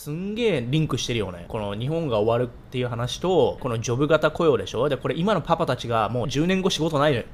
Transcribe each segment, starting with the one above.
すんげえリンクしてるよね。この日本が終わるっていう話と、このジョブ型雇用でしょで、これ今のパパたちがもう10年後仕事ないのよ。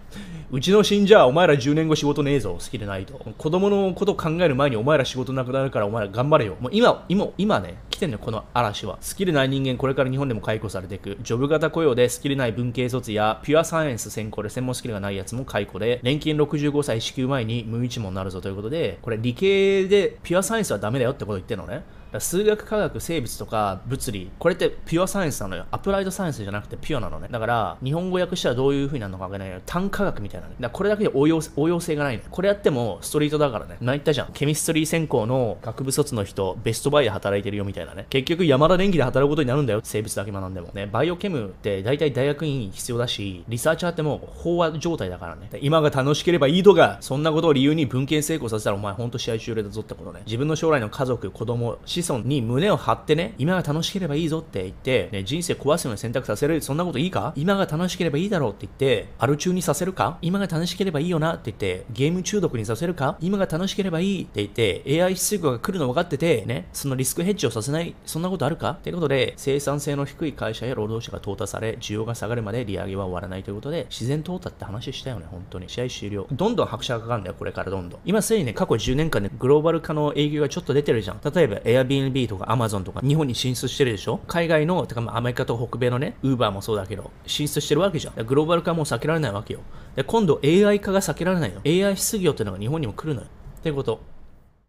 うちの信者はお前ら10年後仕事ねえぞ、好きでないと。子供のこと考える前にお前ら仕事なくなるからお前ら頑張れよ。もう今、今、今ね、来てんのよ、この嵐は。スキルない人間、これから日本でも解雇されていく。ジョブ型雇用でスキルない文系卒や、ピュアサイエンス専攻で専門スキルがないやつも解雇で、年金65歳支給前に無一文になるぞということで、これ理系でピュアサイエンスはダメだよってこと言ってるのね。数学、科学、生物とか物理、これってピュアサイエンスなのよ。アプライドサイエンスじゃなくてピュアなのね。だから、日本語訳したらどういう風になるのかわからないよ。単科学みたいなね。だこれだけで応用応用性がないの、これやってもストリートだからね。前言ったじゃん。ケミストリー専攻の学部卒の人、ベストバイで働いてるよみたいなね。結局、山田電機で働くことになるんだよ。生物だけ学んでも。ね、バイオケムって大体大学院必要だし、リサーチャーってもう飽和状態だからね。今が楽しければいいとか、そんなことを理由に文献成功させたらお前ほんと試合終了だぞってことね。自分の将来の家族、子供、子孫に胸を張ってね、今が楽しければいいぞって言って、ね、人生壊すように選択させる、そんなこといいか？今が楽しければいいだろうって言って、アル中にさせるか？今が楽しければいいよなって言って、ゲーム中毒にさせるか？今が楽しければいいって言って、AI 出力が来るの分かってて、ね、そのリスクヘッジをさせない、そんなことあるか？っていうことで、生産性の低い会社や労働者が淘汰され、需要が下がるまで利上げは終わらないということで、自然淘汰って話したよね、本当に。試合終了。どんどん拍車がかかるんだよ、これからどんどん。今すでにね、過去10年間でグローバル化の営業がちょっと出てるじゃん。例えば Airbnb とか Amazon とか日本に進出してるでしょ？海外の、てかまアメリカと北米のね、Uber もそうだけど、進出してるわけじゃん。グローバル化も避けられないわけよ。で今度 AI 化が避けられないよ。AI 失業っていうのが日本にも来るのよ。ってこと。